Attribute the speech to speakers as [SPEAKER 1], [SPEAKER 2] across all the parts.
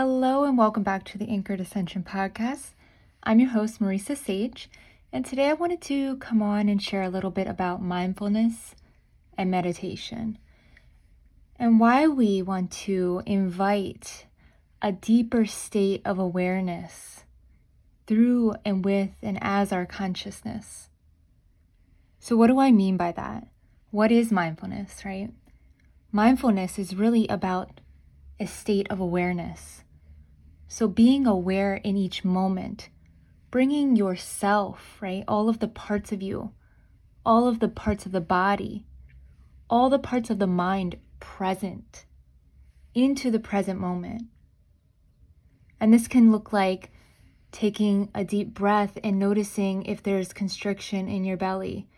[SPEAKER 1] Hello, and welcome back to the Anchored Ascension podcast. I'm your host, Marisa Sage, and today I wanted to come on and share a little bit about mindfulness and meditation and why we want to invite a deeper state of awareness through and with and as our consciousness. So, what do I mean by that? What is mindfulness, right? Mindfulness is really about a state of awareness. So, being aware in each moment, bringing yourself, right? All of the parts of you, all of the parts of the body, all the parts of the mind present into the present moment. And this can look like taking a deep breath and noticing if there's constriction in your belly,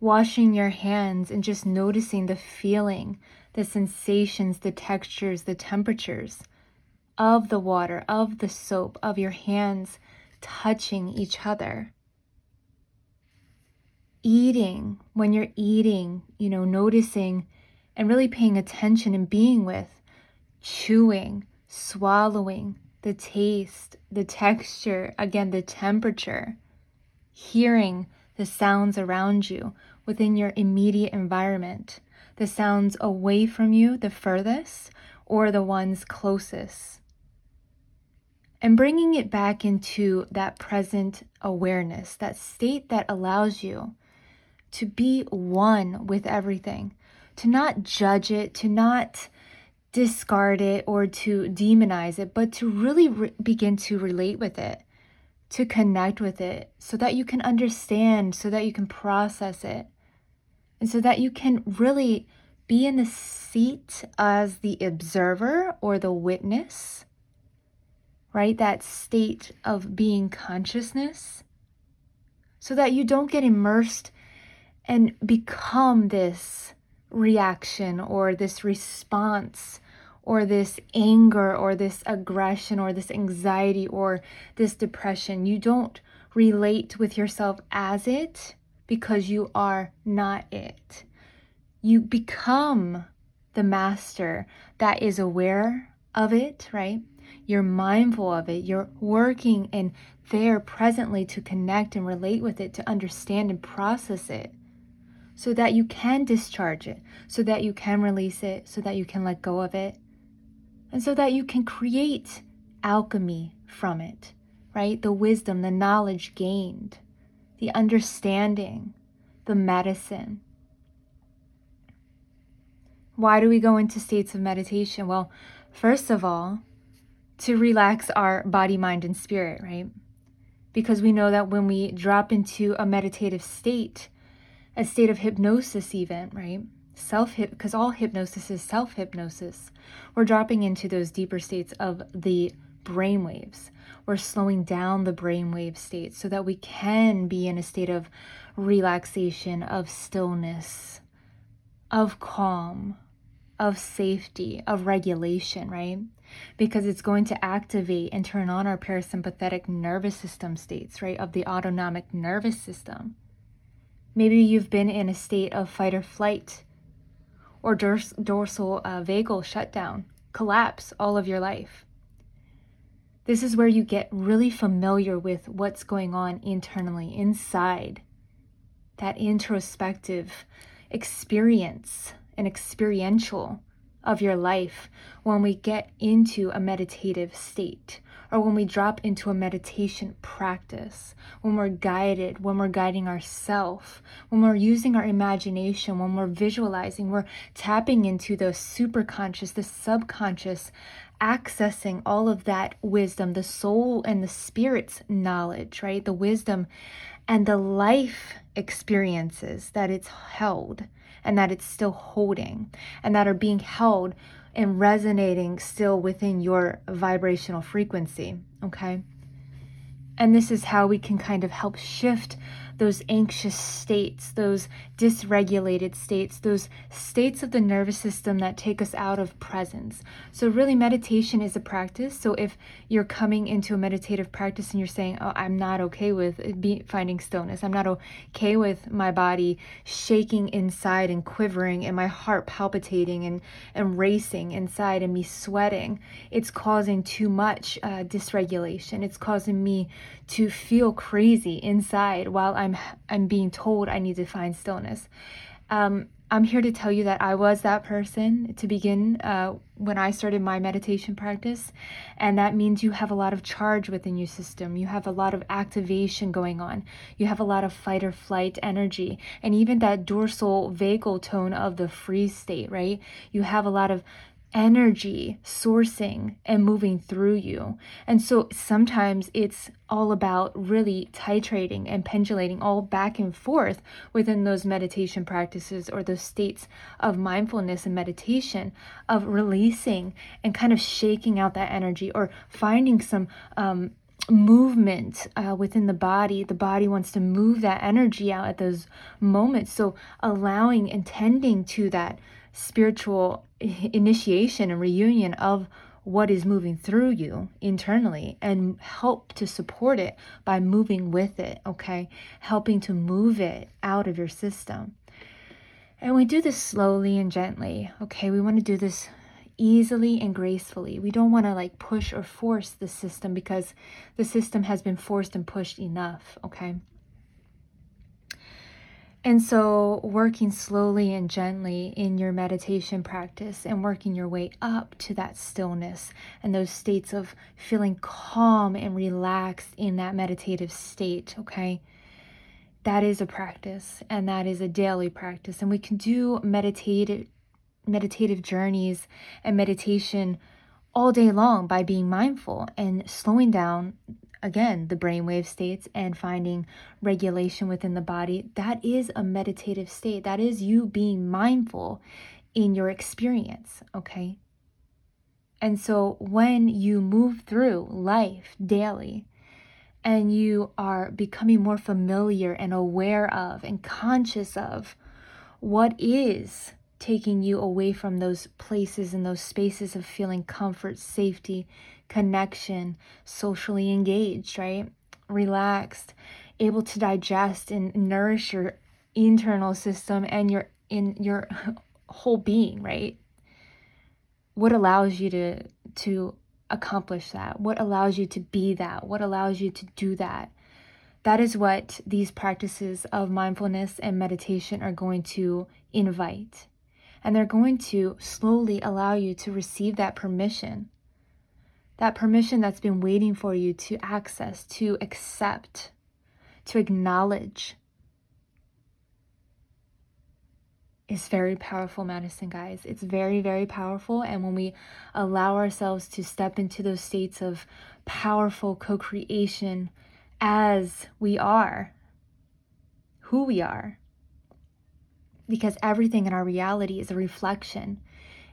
[SPEAKER 1] washing your hands and just noticing the feeling, the sensations, the textures, the temperatures of the water, of the soap, of your hands touching each other. Eating, when you're eating, you know, noticing and really paying attention and being with, chewing, swallowing, the taste, the texture, again, the temperature, hearing the sounds around you within your immediate environment, the sounds away from you, the furthest, or the ones closest. And bringing it back into that present awareness, that state that allows you to be one with everything, to not judge it, to not discard it or to demonize it, but to really re- begin to relate with it, to connect with it, so that you can understand, so that you can process it, and so that you can really be in the seat as the observer or the witness, right? That state of being consciousness, so that you don't get immersed and become this reaction or this response or this anger or this aggression or this anxiety or this depression. You don't relate with yourself as it because you are not it. You become the master that is aware of it, right? You're mindful of it. You're working and there presently to connect and relate with it, to understand and process it so that you can discharge it, so that you can release it, so that you can let go of it, and so that you can create alchemy from it, right? The wisdom, the knowledge gained, the understanding, the medicine. Why do we go into states of meditation? Well, first of all, to relax our body, mind, and spirit, right? Because we know that when we drop into a meditative state, a state of hypnosis, even, right? Self hip, because all hypnosis is self hypnosis. We're dropping into those deeper states of the brain waves. We're slowing down the brainwave state so that we can be in a state of relaxation, of stillness, of calm, of safety, of regulation, right? Because it's going to activate and turn on our parasympathetic nervous system states, right? Of the autonomic nervous system. Maybe you've been in a state of fight or flight or dors- dorsal uh, vagal shutdown, collapse all of your life. This is where you get really familiar with what's going on internally, inside that introspective experience and experiential of your life when we get into a meditative state or when we drop into a meditation practice, when we're guided, when we're guiding ourselves, when we're using our imagination, when we're visualizing, we're tapping into the superconscious, the subconscious, accessing all of that wisdom, the soul and the spirit's knowledge, right? The wisdom and the life experiences that it's held and that it's still holding and that are being held and resonating still within your vibrational frequency. Okay. And this is how we can kind of help shift those anxious states, those dysregulated states, those states of the nervous system that take us out of presence. So, really, meditation is a practice. So, if you're coming into a meditative practice and you're saying, Oh, I'm not okay with finding stillness, I'm not okay with my body shaking inside and quivering and my heart palpitating and, and racing inside and me sweating, it's causing too much uh, dysregulation. It's causing me to feel crazy inside while I'm I'm being told I need to find stillness. Um, I'm here to tell you that I was that person to begin uh, when I started my meditation practice. And that means you have a lot of charge within your system. You have a lot of activation going on. You have a lot of fight or flight energy. And even that dorsal vagal tone of the freeze state, right? You have a lot of energy sourcing and moving through you. And so sometimes it's all about really titrating and pendulating all back and forth within those meditation practices or those states of mindfulness and meditation of releasing and kind of shaking out that energy or finding some um, movement uh, within the body. The body wants to move that energy out at those moments. So allowing and tending to that spiritual initiation and reunion of what is moving through you internally and help to support it by moving with it, okay? Helping to move it out of your system. And we do this slowly and gently, okay? We want to do this easily and gracefully. We don't want to like push or force the system because the system has been forced and pushed enough, okay? And so, working slowly and gently in your meditation practice and working your way up to that stillness and those states of feeling calm and relaxed in that meditative state, okay? That is a practice and that is a daily practice. And we can do meditative meditative journeys and meditation all day long by being mindful and slowing down again the brainwave states and finding regulation within the body. That is a meditative state. That is you being mindful in your experience okay? And so when you move through life daily and you are becoming more familiar and aware of and conscious of what is taking you away from those places and those spaces of feeling comfort, safety, connection, socially engaged, right? Relaxed, able to digest and nourish your internal system and your in your whole being, right? What allows you to to accomplish that? What allows you to be that? What allows you to do that? That is what these practices of mindfulness and meditation are going to invite. And they're going to slowly allow you to receive that permission. That permission that's been waiting for you to access, to accept, to acknowledge. Is very powerful medicine, guys. It's very, very powerful. And when we allow ourselves to step into those states of powerful co creation as we are, who we are, because everything in our reality is a reflection.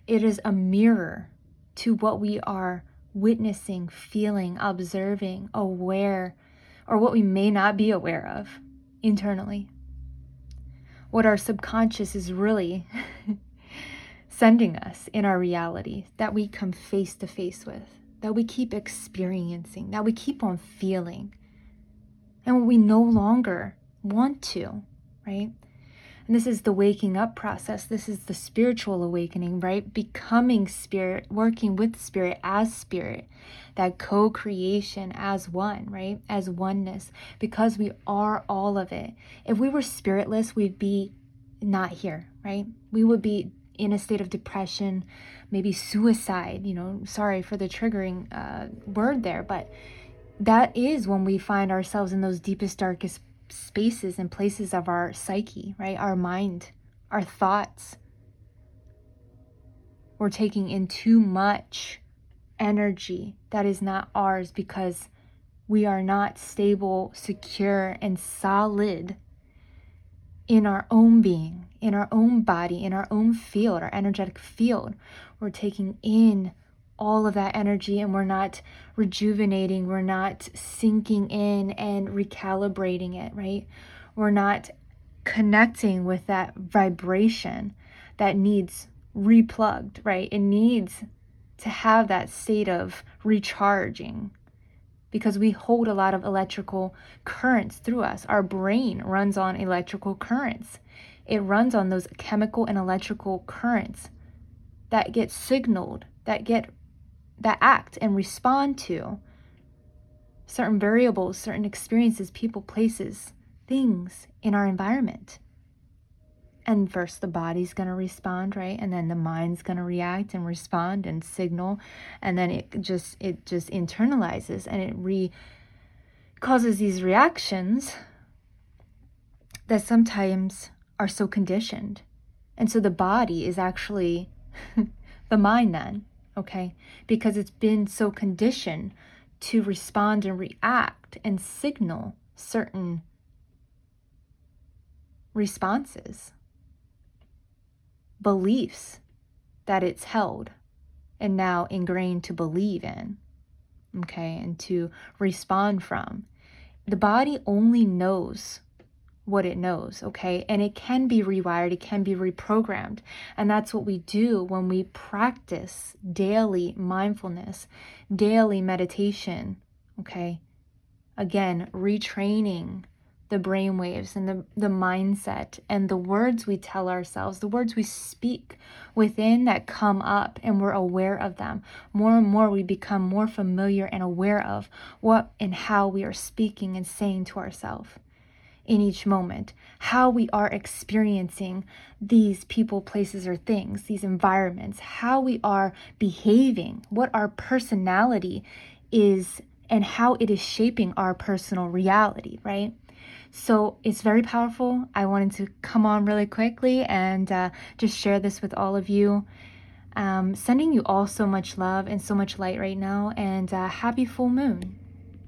[SPEAKER 1] It is a mirror to what we are witnessing, feeling, observing, aware, or what we may not be aware of internally. What our subconscious is really sending us in our reality that we come face to face with, that we keep experiencing, that we keep on feeling, and we no longer want to, right? And this is the waking up process. This is the spiritual awakening, right? Becoming spirit, working with spirit as spirit, that co creation as one, right? As oneness, because we are all of it. If we were spiritless, we'd be not here, right? We would be in a state of depression, maybe suicide, you know, sorry for the triggering uh, word there, but that is when we find ourselves in those deepest, darkest spaces and places of our psyche, right? Our mind, our thoughts. We're taking in too much energy that is not ours because we are not stable, secure, and solid in our own being, in our own body, in our own field, our energetic field. We're taking in all of that energy and we're not rejuvenating, we're not sinking in and recalibrating it, right? We're not connecting with that vibration that needs replugged, right? It needs to have that state of recharging because we hold a lot of electrical currents through us. Our brain runs on electrical currents. It runs on those chemical and electrical currents that get signaled, that get that act and respond to certain variables, certain experiences, people, places, things in our environment. And first the body's going to respond, right? And then the mind's going to react and respond and signal, and then it just it just internalizes and it re causes these reactions that sometimes are so conditioned. And so the body is actually the mind then, okay? Because it's been so conditioned to respond and react and signal certain responses, beliefs that it's held and now ingrained to believe in, okay, and to respond from. The body only knows what it knows, okay? And it can be rewired, it can be reprogrammed. And that's what we do when we practice daily mindfulness, daily meditation, okay? Again, retraining the brain waves and the, the mindset and the words we tell ourselves, the words we speak within that come up and we're aware of them. More and more we become more familiar and aware of what and how we are speaking and saying to ourselves in each moment, how we are experiencing these people, places, or things, these environments, how we are behaving, what our personality is, and how it is shaping our personal reality, right? So it's very powerful. I wanted to come on really quickly and uh, just share this with all of you. Um, sending you all so much love and so much light right now, and uh, happy full moon.